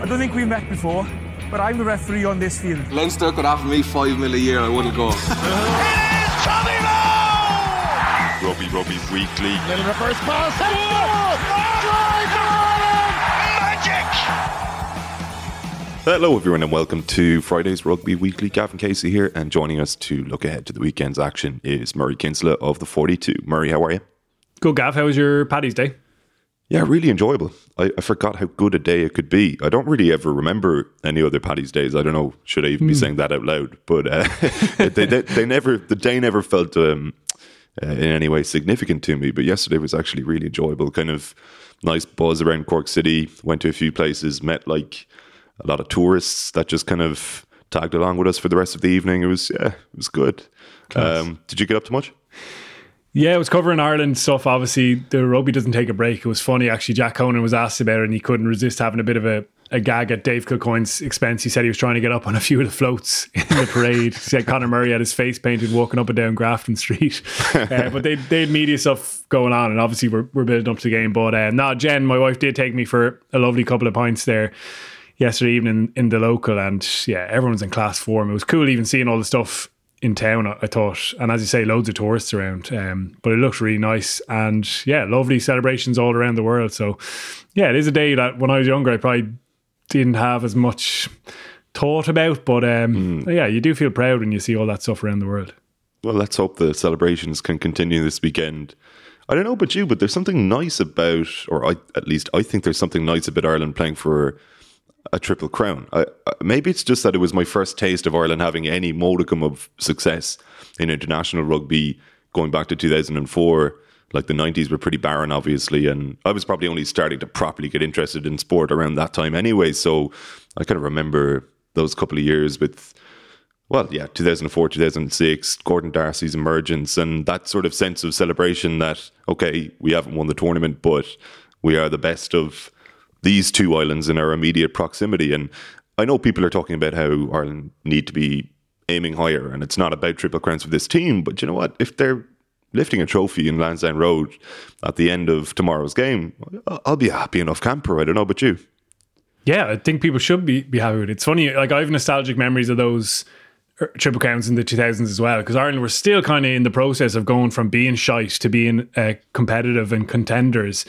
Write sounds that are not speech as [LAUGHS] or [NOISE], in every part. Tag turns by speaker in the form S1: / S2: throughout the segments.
S1: I don't think we've met before, but I'm the referee on this field.
S2: Leinster could offer me five mil a year, I wouldn't go. [LAUGHS]
S3: Rugby Rugby Weekly.
S4: Little reverse pass.
S3: Hello, everyone, and welcome to Friday's Rugby Weekly. Gavin Casey here, and joining us to look ahead to the weekend's action is Murray Kinsella of the 42. Murray, how are you?
S5: Good, Gav. How was your Paddy's Day?
S3: Yeah, really enjoyable. I, I, forgot how good a day it could be. I don't really ever remember any other Paddy's days. I don't know, should I even mm. be hmm. saying that out loud? But uh, [LAUGHS] they, they, they, never, the day never felt um, uh, in any way significant to me. But yesterday was actually really enjoyable. Kind of nice buzz around Cork City. Went to a few places, met like a lot of tourists that just kind of tagged along with us for the rest of the evening. It was yeah, it was good. Um, did you get up to much?
S5: Yeah, it was covering Ireland stuff. Obviously, the rugby doesn't take a break. It was funny actually. Jack Conan was asked about it, and he couldn't resist having a bit of a, a gag at Dave Kilcoyne's expense. He said he was trying to get up on a few of the floats [LAUGHS] in the parade. he said Conor Murray had his face painted walking up and down Grafton Street. [LAUGHS] Uh, but they they had media stuff going on, and obviously we're, we're building up to the game. But uh, no, Jen, my wife, did take me for a lovely couple of pints there yesterday evening in the local, and yeah, everyone's in class form. It was cool even seeing all the stuff in town, I thought. And as you say, loads of tourists around. Um, but it looks really nice. And yeah, lovely celebrations all around the world. So yeah, it is a day that when I was younger, I probably didn't have as much thought about. But um, mm. yeah, you do feel proud when you see all that stuff around the world.
S3: Well, let's hope the celebrations can continue this weekend. I don't know about you, but there's something nice about, or I, at least I think there's something nice about Ireland playing for a triple crown. I, maybe it's just that it was my first taste of Ireland having any modicum of success in international rugby going back to 2004. Like the 90s were pretty barren, obviously, and I was probably only starting to properly get interested in sport around that time anyway. So I kind of remember those couple of years with, well, yeah, 2004, 2006, Gordon D'Arcy's emergence, and that sort of sense of celebration that, okay, we haven't won the tournament, but we are the best of these two islands in our immediate proximity. And I know people are talking about how Ireland need to be aiming higher, and it's not about triple crowns for this team. But you know what? If they're lifting a trophy in Lansdowne Road at the end of tomorrow's game, I'll be a happy enough camper. I don't know about you.
S5: Yeah, I think people should be, be happy with it. It's funny, like I have nostalgic memories of those er, triple crowns in the 2000s as well because Ireland were still kind of in the process of going from being shite to being uh, competitive and contenders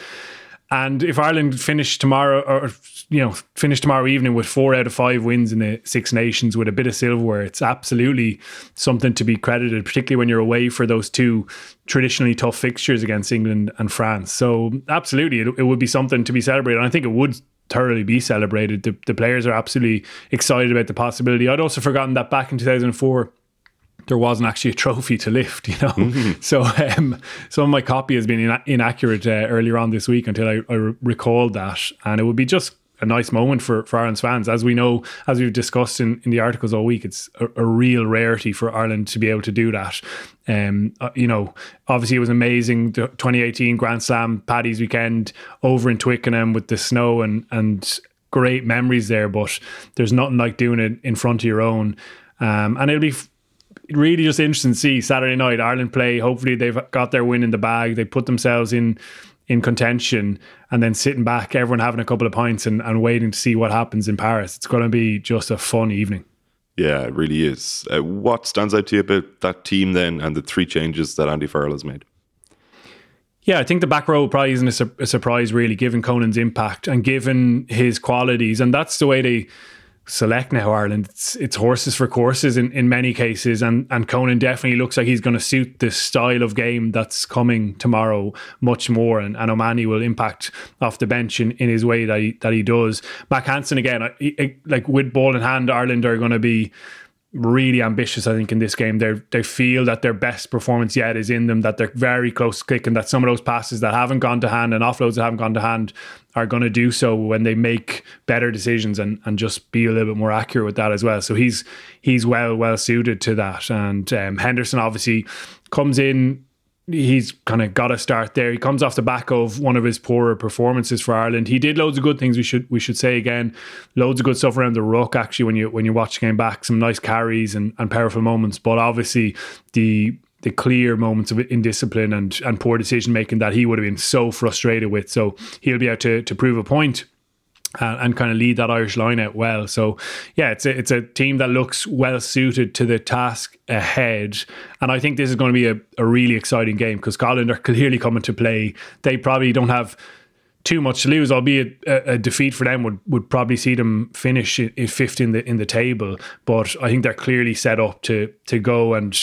S5: and if Ireland finish tomorrow, or you know, finish tomorrow evening with four out of five wins in the Six Nations with a bit of silverware, it's absolutely something to be credited, particularly when you're away for those two traditionally tough fixtures against England and France. So, absolutely, it, it would be something to be celebrated. And I think it would thoroughly be celebrated. The, the players are absolutely excited about the possibility. I'd also forgotten that back in 2004 there wasn't actually a trophy to lift, [LAUGHS] you know. Mm-hmm. So um, some of my copy has been ina- inaccurate uh, earlier on this week until I, I re- recalled that, and it would be just a nice moment for, for Ireland's fans. As we know, as we've discussed in, in the articles all week, it's a, a real rarity for Ireland to be able to do that. Um, uh, you know, obviously it was amazing. The 2018 Grand Slam Paddy's weekend over in Twickenham with the snow and and great memories there. But there's nothing like doing it in front of your own. Um, and it'll be really just interesting to see Saturday night Ireland play. Hopefully they've got their win in the bag. They put themselves in in contention and then sitting back, everyone having a couple of pints and, and waiting to see what happens in Paris. It's going to be just a fun evening.
S3: Yeah, it really is. Uh, what stands out to you about that team then and the three changes that Andy Farrell has made?
S5: Yeah, I think the back row probably isn't a, su- a surprise, really, given Conan's impact and given his qualities. And that's the way they select now Ireland. It's, it's horses for courses in, in many cases, and and Conan definitely looks like he's going to suit the style of game that's coming tomorrow much more, and, and O'Mahony will impact off the bench in, in his way that he, that he does. Mack Hansen again, like with ball in hand, Ireland are going to be really ambitious, I think, in this game. They they feel that their best performance yet is in them, that they're very close to clicking, that some of those passes that haven't gone to hand and offloads that haven't gone to hand are going to do so when they make better decisions and, and just be a little bit more accurate with that as well. So he's he's well well suited to that. And um, Henderson obviously comes in he's kind of got a start there. He comes off the back of one of his poorer performances for Ireland. He did loads of good things. We should we should say again, loads of good stuff around the ruck. Actually, when you when you watch the game back, some nice carries and, and powerful moments. But obviously, the the clear moments of indiscipline and and poor decision making that he would have been so frustrated with. So he'll be able to to prove a point and, and kind of lead that Irish line out well. So yeah, it's a, it's a team that looks well suited to the task ahead, and I think this is going to be a, a really exciting game because Scotland are clearly coming to play. They probably don't have too much to lose, albeit a, a, defeat for them would, would probably see them finish in, fifth in the in the table. But I think they're clearly set up to to go and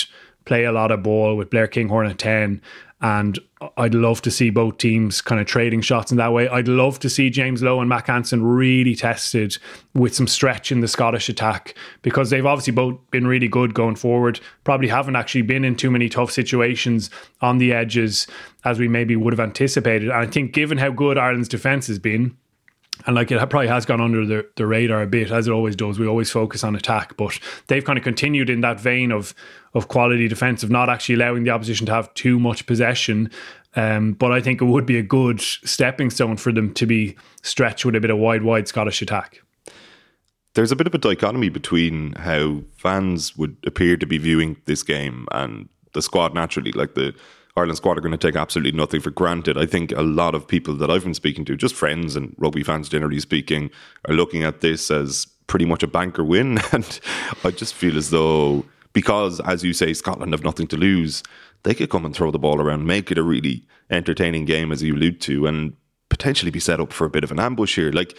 S5: play a lot of ball with Blair Kinghorn at ten and I'd love to see both teams kind of trading shots in that way. I'd love to see James Lowe and Mack Hansen really tested with some stretch in the Scottish attack because they've obviously both been really good going forward. Probably haven't actually been in too many tough situations on the edges as we maybe would have anticipated. And I think given how good Ireland's defence has been, and like it probably has gone under the, the radar a bit as it always does. We always focus on attack, but they've kind of continued in that vein of of quality defense of not actually allowing the opposition to have too much possession. Um, but I think it would be a good stepping stone for them to be stretched with a bit of wide, wide Scottish attack.
S3: There's a bit of a dichotomy between how fans would appear to be viewing this game and the squad naturally. Like the Ireland squad are going to take absolutely nothing for granted. I think a lot of people that I've been speaking to, just friends and rugby fans generally speaking, are looking at this as pretty much a banker win. [LAUGHS] And I just feel as though, because as you say, Scotland have nothing to lose, they could come and throw the ball around, make it a really entertaining game, as you allude to, and potentially be set up for a bit of an ambush here. Like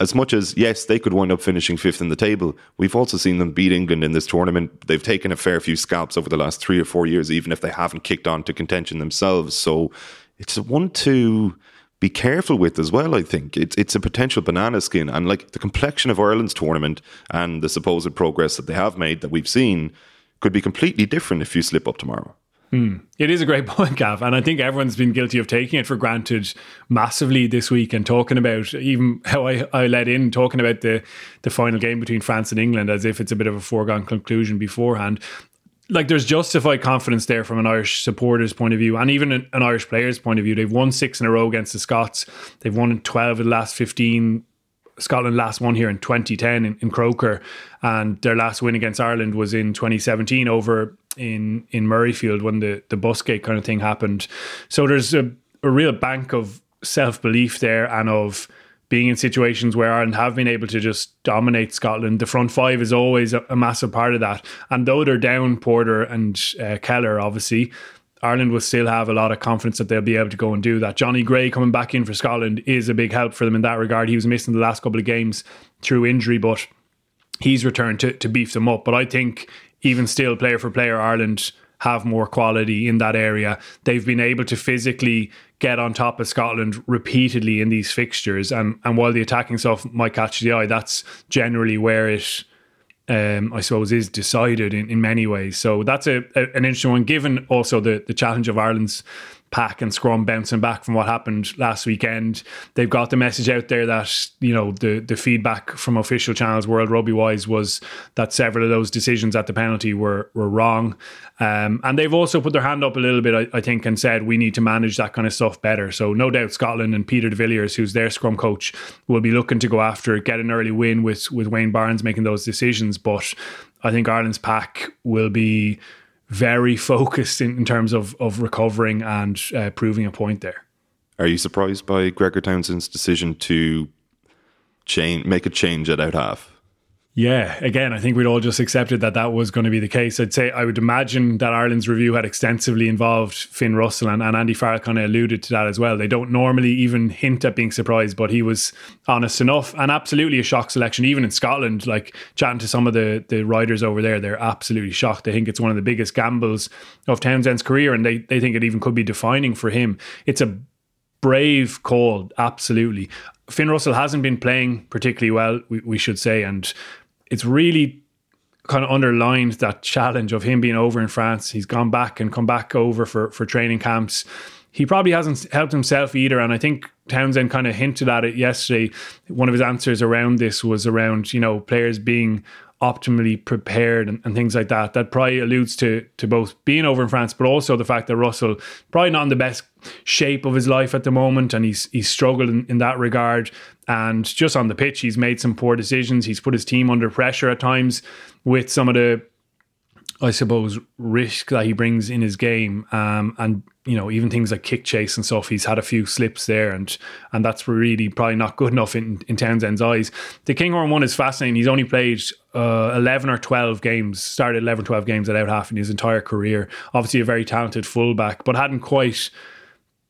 S3: as much as yes, they could wind up finishing fifth in the table, we've also seen them beat England in this tournament. They've taken a fair few scalps over the last three or four years, even if they haven't kicked on to contention themselves. So it's one to be careful with as well. I think it's it's a potential banana skin, and like the complexion of Ireland's tournament and the supposed progress that they have made that we've seen could be completely different if you slip up tomorrow.
S5: Hmm. It is a great [LAUGHS] point, Gav. And I think everyone's been guilty of taking it for granted massively this week and talking about even how I, I led in talking about the, the final game between France and England as if it's a bit of a foregone conclusion beforehand. Like there's justified confidence there from an Irish supporter's point of view and even an, an Irish player's point of view. They've won six in a row against the Scots. They've won 12 of the last 15 Scotland last won here in 2010 in, in, Croker, and their last win against Ireland was in 2017 over in in Murrayfield when the the busgate kind of thing happened. So there's a, a real bank of self belief there and of being in situations where Ireland have been able to just dominate Scotland. The front five is always a, a massive part of that. And though they're down Porter and uh, Kelleher, obviously, Ireland will still have a lot of confidence that they'll be able to go and do that. Jonny Gray coming back in for Scotland is a big help for them in that regard. He was missing the last couple of games through injury, but he's returned to, to beef them up. But I think even still, player for player, Ireland have more quality in that area. They've been able to physically get on top of Scotland repeatedly in these fixtures. And and while the attacking stuff might catch the eye, that's generally where it um, I suppose is decided in, in many ways. So that's a, a, an interesting one, given also the the challenge of Ireland's pack and scrum bouncing back from what happened last weekend. They've got the message out there that, you know, the, the feedback from official channels, World Rugby wise, was that several of those decisions at the penalty were, were wrong. Um, and they've also put their hand up a little bit, I, I, think, and said we need to manage that kind of stuff better. So no doubt Scotland and Pieter de Villiers, who's their scrum coach, will be looking to go after get an early win with with Wayne Barnes making those decisions. But I think Ireland's pack will be very focused in, in terms of, of recovering and uh, proving a point there.
S3: Are you surprised by Gregor Townsend's decision to change, make a change at out half?
S5: Yeah, again, I think we'd all just accepted that that was going to be the case. I'd say I would imagine that Ireland's review had extensively involved Finn Russell and, and Andy Farrell kind of alluded to that as well. They don't normally even hint at being surprised, but he was honest enough and absolutely a shock selection. Even in Scotland, like chatting to some of the, the riders over there, they're absolutely shocked. They think it's one of the biggest gambles of Townsend's career and they, they think it even could be defining for him. It's a brave call, absolutely. Finn Russell hasn't been playing particularly well, we, we should say, and it's really kind of underlined that challenge of him being over in France. He's gone back and come back over for for training camps. He probably hasn't helped himself either, and I think Townsend kind of hinted at it yesterday. One of his answers around this was around you know players being optimally prepared and, and, things like that. That probably alludes to to both being over in France, but also the fact that Russell probably not in the best shape of his life at the moment, and he's he's struggled in, in that regard. And just on the pitch, he's made some poor decisions. He's put his team under pressure at times with some of the I suppose, risk that he brings in his game, um, and you know, even things like kick chase and stuff. He's had a few slips there, and and that's really probably not good enough in, in Townsend's eyes. The Kinghorn one is fascinating. He's only played uh, 11 or 12 games, started 11, or 12 games at out half in his entire career. Obviously, a very talented fullback, but hadn't quite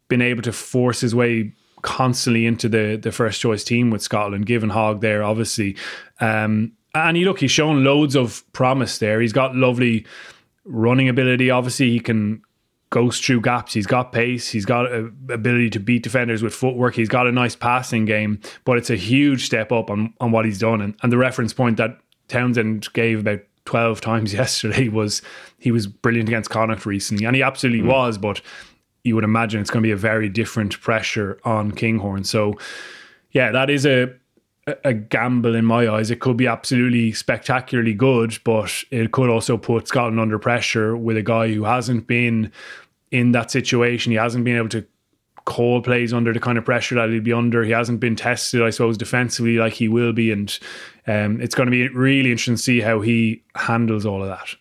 S5: been able to force his way constantly into the the first choice team with Scotland, given Hogg there, obviously. Um, and he look, he's shown loads of promise there. He's got lovely running ability. Obviously, he can go through gaps. He's got pace. He's got a ability to beat defenders with footwork. He's got a nice passing game, but it's a huge step up on, on what he's done. And, and the reference point that Townsend gave about 12 times [LAUGHS] yesterday was he was brilliant against Connacht recently. And he absolutely mm. was, but you would imagine it's going to be a very different pressure on Kinghorn. So, yeah, that is a a gamble in my eyes. It could be absolutely spectacularly good, but it could also put Scotland under pressure with a guy who hasn't been in that situation. He hasn't been able to call plays under the kind of pressure that he'll be under. He hasn't been tested, I suppose, defensively like he will be, and um, it's going to be really interesting to see how he handles all of that.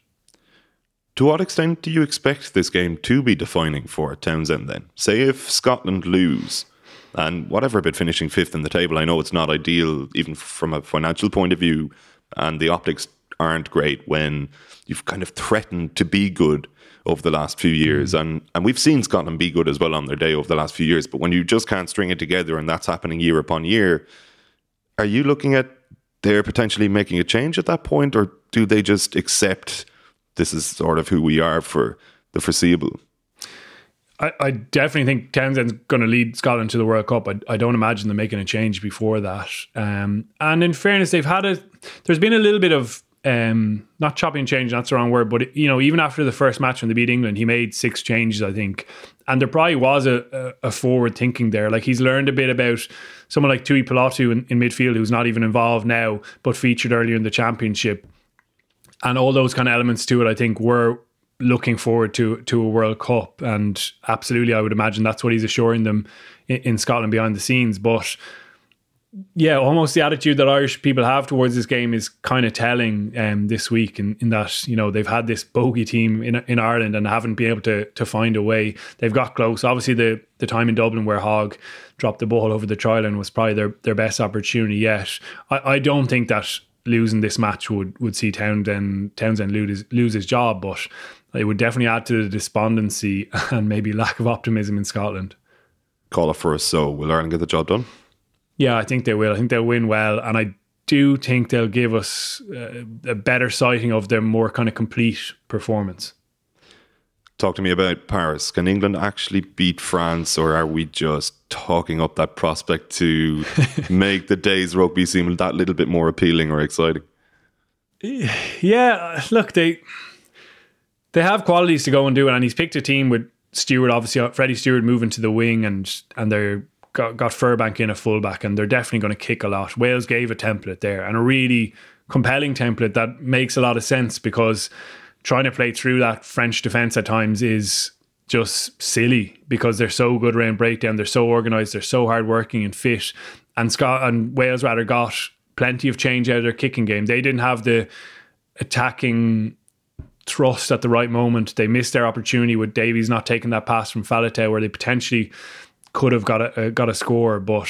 S3: To what extent do you expect this game to be defining for Townsend then? Say if Scotland lose, and whatever about finishing fifth in the table, I know it's not ideal even from a financial point of view, and the optics aren't great when you've kind of threatened to be good over the last few years. Mm. And and we've seen Scotland be good as well on their day over the last few years. But when you just can't string it together and that's happening year upon year, are you looking at they're potentially making a change at that point, or do they just accept this is sort of who we are for the foreseeable?
S5: I, I definitely think Townsend's going to lead Scotland to the World Cup. I, I don't imagine them making a change before that. Um, and in fairness, they've had a. There's been a little bit of um, not chopping and change. That's the wrong word, but you know, even after the first match when they beat England, he made six changes, I think, and there probably was a, a, a forward thinking there. Like he's learned a bit about someone like Tuipulotu in, in midfield, who's not even involved now, but featured earlier in the championship, and all those kind of elements to it. I think were looking forward to to a World Cup, and absolutely, I would imagine that's what he's assuring them in, in, Scotland behind the scenes. But yeah, almost the attitude that Irish people have towards this game is kind of telling um, this week. In, in that you know they've had this bogey team in in Ireland and haven't been able to to find a way. They've got close. Obviously, the the time in Dublin where Hogg dropped the ball over the try line was probably their their best opportunity yet. I, I don't think that losing this match would would see Townsend Townsend lose lose his job, but it would definitely add to the despondency and maybe lack of optimism in Scotland.
S3: Call it for us. So will Ireland get the job done?
S5: Yeah, I think they will. I think they'll win well, and I do think they'll give us uh, a better sighting of their more kind of complete performance.
S3: Talk to me about Paris. Can England actually beat France, or are we just talking up that prospect to [LAUGHS] make the day's rugby seem that little bit more appealing or exciting?
S5: Yeah, look, they they have qualities to go and do it, and he's picked a team with Stewart, obviously uh, Freddie Stewart moving to the wing, and and they're got, got Furbank in a fullback, and they're definitely going to kick a lot. Wales gave a template there, and a really compelling template that makes a lot of sense because trying to play through that French defense at times is just silly because they're so good around breakdown, they're so organized, they're so hardworking and fit. And Scott and Wales rather got plenty of change out of their kicking game. They didn't have the attacking thrust at the right moment. They missed their opportunity with Davies not taking that pass from Faletau, where they potentially could have got a uh, got a score, but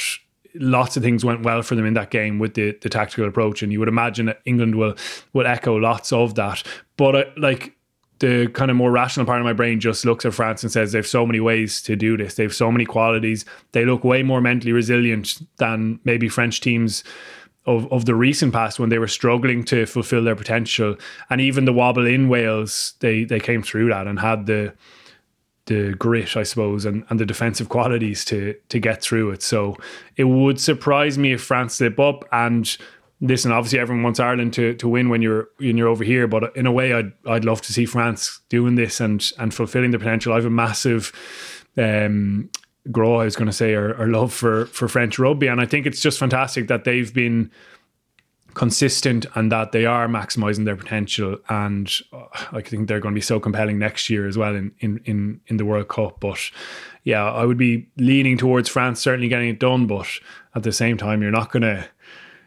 S5: lots of things went well for them in that game with the, the tactical approach, and you would imagine that England will will echo lots of that. But uh, like the kind of more rational part of my brain just looks at France and says they've so many ways to do this. They've so many qualities. They look way more mentally resilient than maybe French teams of, of the recent past when they were struggling to fulfill their potential. And even the wobble in Wales, they they came through that and had the the grit, I suppose, and, and the defensive [LAUGHS] qualities to to get through it. So it would surprise me if France slip up. And listen, obviously everyone wants Ireland to to win when you're when you're over here, but in a way, I'd I'd love to see France doing this and and fulfilling the potential. I have a massive um, grow, I was going to say, or love for for French rugby, and I think it's just fantastic that they've been consistent and that they are maximizing their potential. And uh, I think they're going to be so compelling next year as well in, in in in the World Cup. But yeah I would be leaning towards France certainly getting it done. But at the same time you're not going to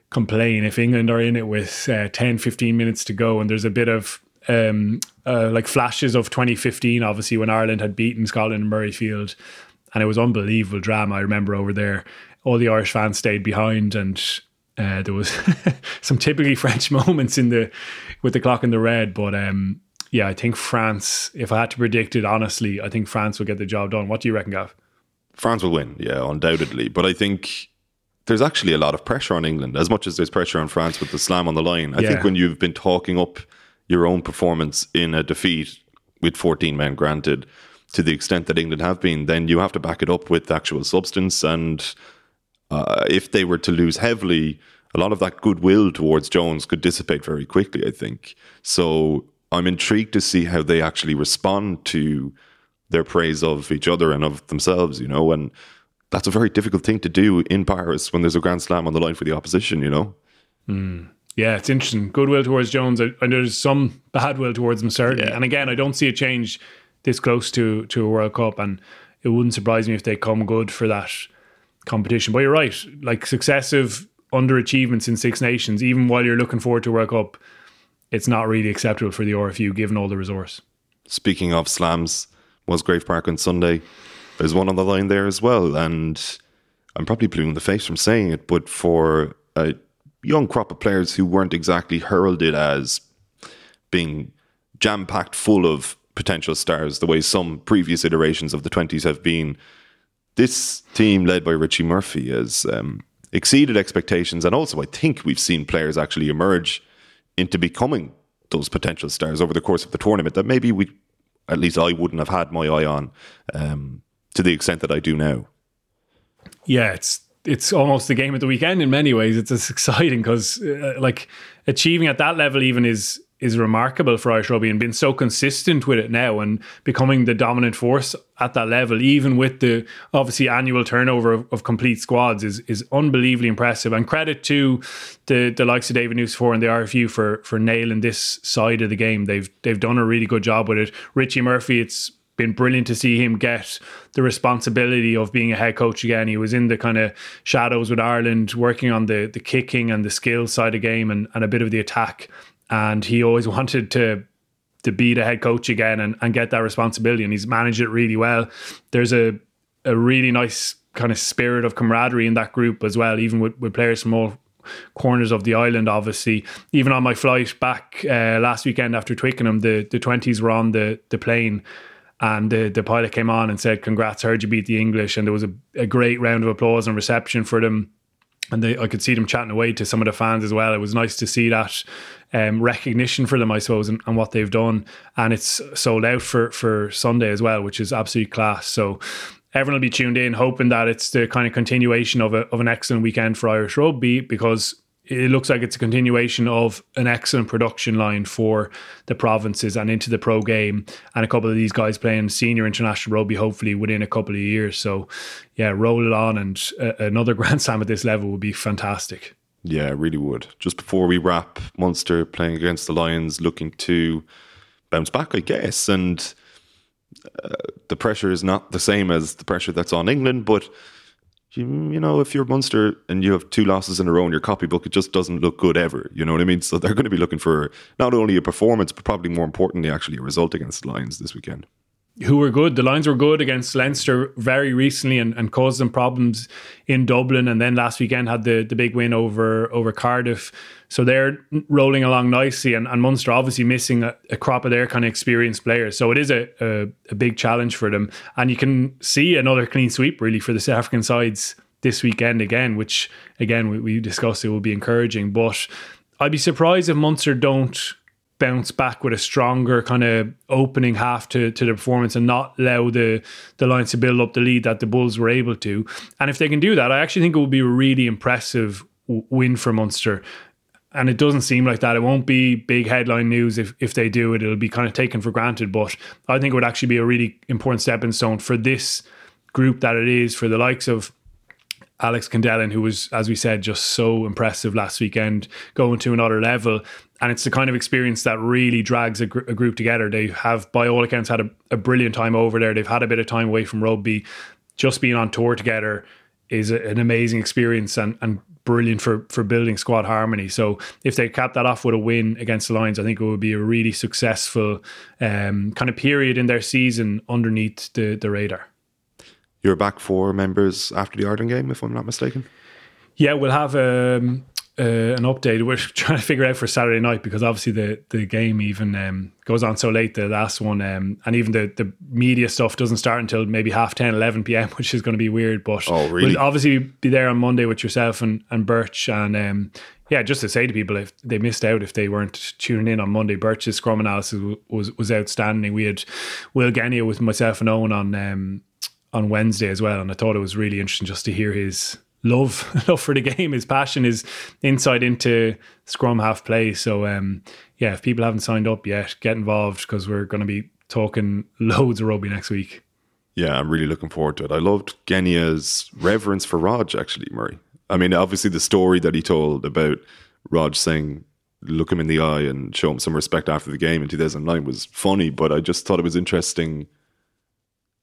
S5: complain if England are in it with uh, 10 15 minutes to go. And there's a bit of um, uh, like flashes of 2015, obviously when Ireland had beaten Scotland in Murrayfield, and it was unbelievable drama. I remember over there, all the Irish fans stayed behind, and uh, there was [LAUGHS] some typically French [LAUGHS] moments in the with the clock in the red. But um, yeah, I think France. If I had to predict it honestly, I think France will get the job done. What do you reckon, Gav?
S3: France will win, yeah, undoubtedly. But I think there's actually a lot of pressure on England, as much as there's pressure on France with the slam on the line. I
S5: Yeah.
S3: think when you've been talking up your own performance in a defeat with 14 men granted, to the extent that England have been, then you have to back it up with actual substance. And uh, if they were to lose heavily, a lot of that goodwill towards Jones could dissipate very quickly, I think. So I'm intrigued to see how they actually respond to their praise of each other and of themselves, you know, and that's a very difficult thing to do in Paris when there's a grand slam on the line for the opposition, you know.
S5: Yeah, it's interesting. Goodwill towards Jones, and there's some bad will towards him certainly.
S3: Yeah.
S5: And again, I don't see a change this close to to a World Cup, and it wouldn't surprise me if they come good for that competition. But you're right, like successive underachievements in Six Nations, even while you're looking forward to World Cup, it's not really acceptable for the RFU given all the resource.
S3: Speaking of slams, Musgrave Park on Sunday, there's one on the line there as well, and I'm probably blue in the face from saying it, but for a young crop of players who weren't exactly heralded as being jam packed full of potential stars, the way some previous iterations of the 20s have been, this team led by Richie Murphy has um, exceeded expectations. And also, I think we've seen players actually emerge into becoming those potential stars over the course of the tournament that maybe we, at least I wouldn't have had my eye on um, to the extent that I do now.
S5: yeah, it's it's almost the game of the weekend in many ways. It's as [LAUGHS] exciting because uh, like achieving at that level even is is remarkable for Irish rugby and being so consistent with it now and becoming the dominant force at that level, even with the obviously annual turnover of, of complete squads, is is unbelievably impressive. And credit to the the likes of David News and the RFU for for nailing this side of the game. They've they've done a really good job with it. Richie Murphy, it's been brilliant to see him get the responsibility of being a head coach again. He was in the kind of shadows with Ireland, working on the the kicking and the skill side of the game and, and a bit of the attack. And he always [LAUGHS] wanted to to be the head coach again and, and get that responsibility. And he's managed it really well. There's a a really nice kind of spirit of camaraderie in that group as well, even with, with players from all corners of the island, obviously. Even on my flight back uh, last weekend after Twickenham, the, the 20s were on the, the plane and the, the pilot came on and said, Congrats, heard you beat the English. And there was a, a great round of applause and reception for them. And they, I could see them chatting away to some of the fans as well. It was nice to see that um, recognition for them, I suppose, and, and what they've done. And it's sold out for, for Sunday as well, which is absolute class. So everyone will be tuned in, hoping that it's the kind of continuation of, a, of an excellent weekend for Irish rugby because it looks like it's a continuation of an excellent production line for the provinces and into the pro game and a couple of these guys playing senior international rugby hopefully within a couple of years so yeah roll it on and uh, another [LAUGHS] grand slam at this level would be fantastic
S3: Yeah, really would. Just before we wrap, Munster playing against the Lions, looking to bounce back, I guess. And uh, the pressure is not the same as the pressure that's on England, but you, know, if you're Munster and you have two losses in a row in your copybook, it just doesn't look good ever. You know what I mean? So they're going to be looking for not only a performance, but probably more importantly, actually a result against the Lions this weekend.
S5: who were good. The Lions were good against Leinster very recently and, and caused them problems in Dublin. And then last weekend had the, the big win over over Cardiff. So they're rolling along nicely. And, and Munster obviously missing a, a crop of their kind of experienced players. So it is a, a, a big challenge for them. And you can see another clean sweep really for the South African sides this weekend again, which again we, we discussed it will be encouraging. But I'd be surprised if Munster don't bounce back with a stronger kind of opening half to, to the performance and not allow the the Lions to build up the lead that the Bulls were able to. And if they can do that, I actually think it will be a really impressive win for Munster. And it doesn't seem like that. It won't be big headline news if, if they do it. It'll be kind of taken for granted. But I think it would actually be a really important stepping stone for this group that it is, for the likes of Alex Kendellen, who was, as we said, just so impressive last weekend, going to another level. And it's the kind of experience that really drags a, gr- a group together. They have, by all accounts, had a, a brilliant time over there. They've had a bit of time away from rugby. Just being on tour together is a, an amazing experience and and brilliant for for building squad harmony. So if they cap that off with a win against the Lions, I think it would be a really successful um, kind of period in their season underneath the the radar.
S3: You're back four members after the Ireland game, if I'm not mistaken.
S5: Yeah, we'll have um, uh, an update. We're [LAUGHS] trying to figure out for Saturday night because obviously the the game even um, goes on so late. The last one, um, and even the the media stuff doesn't start until maybe half 10, 11 p.m., [LAUGHS] which is going to be weird. But
S3: Oh, really?
S5: we'll obviously be there on Monday with yourself and and Birch and. Um, yeah, just to say to people if they missed out if they weren't tuning in on Monday, Birch's scrum analysis w- was was outstanding. We had Will Genia with myself and Owen on um, on Wednesday as well, and I thought it was really interesting just to hear his love [LAUGHS] love for the game, his passion, his insight into scrum half play. So um, yeah, if people haven't signed up yet, get involved because we're going to be talking [LAUGHS] loads of rugby next week.
S3: Yeah, I'm really looking forward to it. I loved Genia's reverence for ROG, actually, Murray. I mean, obviously, the story that he told about ROG saying, look him in the eye and show him some respect after the game in 2009 was funny, but I just thought it was interesting.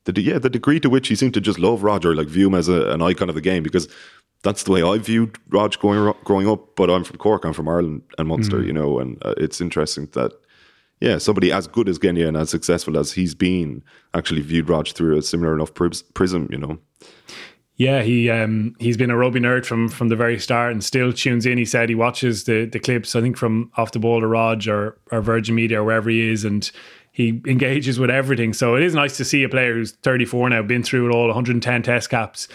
S3: The, yeah, the degree to which he seemed to just love Roger, like view him as a, an icon of the game, because that's the way I viewed ROG growing, growing up. But I'm from Cork, I'm from Ireland and Munster, you know, and uh, it's interesting that yeah, somebody as good as Genia and as successful as he's been actually viewed ROG through a similar enough pris- prism, you know.
S5: Yeah, he um, he's been a rugby nerd from from the very start and still tunes in. He said he watches the the clips, I think from off the ball to ROG or, or Virgin Media or wherever he is, and he engages with everything. So it is nice to see a player who's 34 now, been through it all, 110 test caps,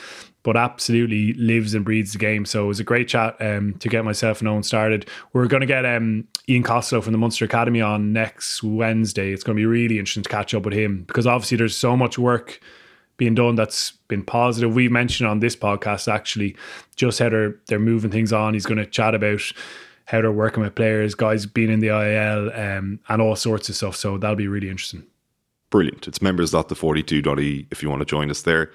S5: but absolutely lives and breathes the game. So it was a great chat um, to get myself and Owen started. We're going to get um, Ian Costello from the Munster Academy on next Wednesday. It's going to be really interesting to catch up with him because obviously there's so much work being done that's been positive. We mentioned on this podcast actually just how they're they're moving things on. He's going to chat about how they're working with players, guys being in the IAL, um, and all sorts of stuff. So that'll be really interesting.
S3: Brilliant. It's members.the42.e if you want to join us there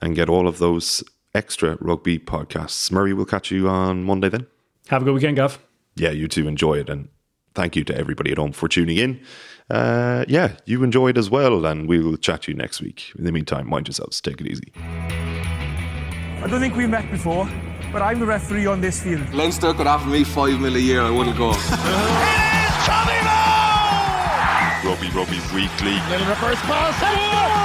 S3: and get all of those extra rugby podcasts. Murray, we'll catch you on Monday then.
S5: Have a good weekend, Gav.
S3: Yeah, you too enjoy it. And thank you to everybody at home for tuning in. Uh, yeah, you enjoy it as well. And we will chat to you next week. In the meantime, mind yourselves. Take it easy.
S1: I don't think we met before, but I'm the referee on this field.
S2: Leinster could offer me five mil a year, I wouldn't go.
S3: Rugby Rugby Weekly.
S4: Little reverse pass.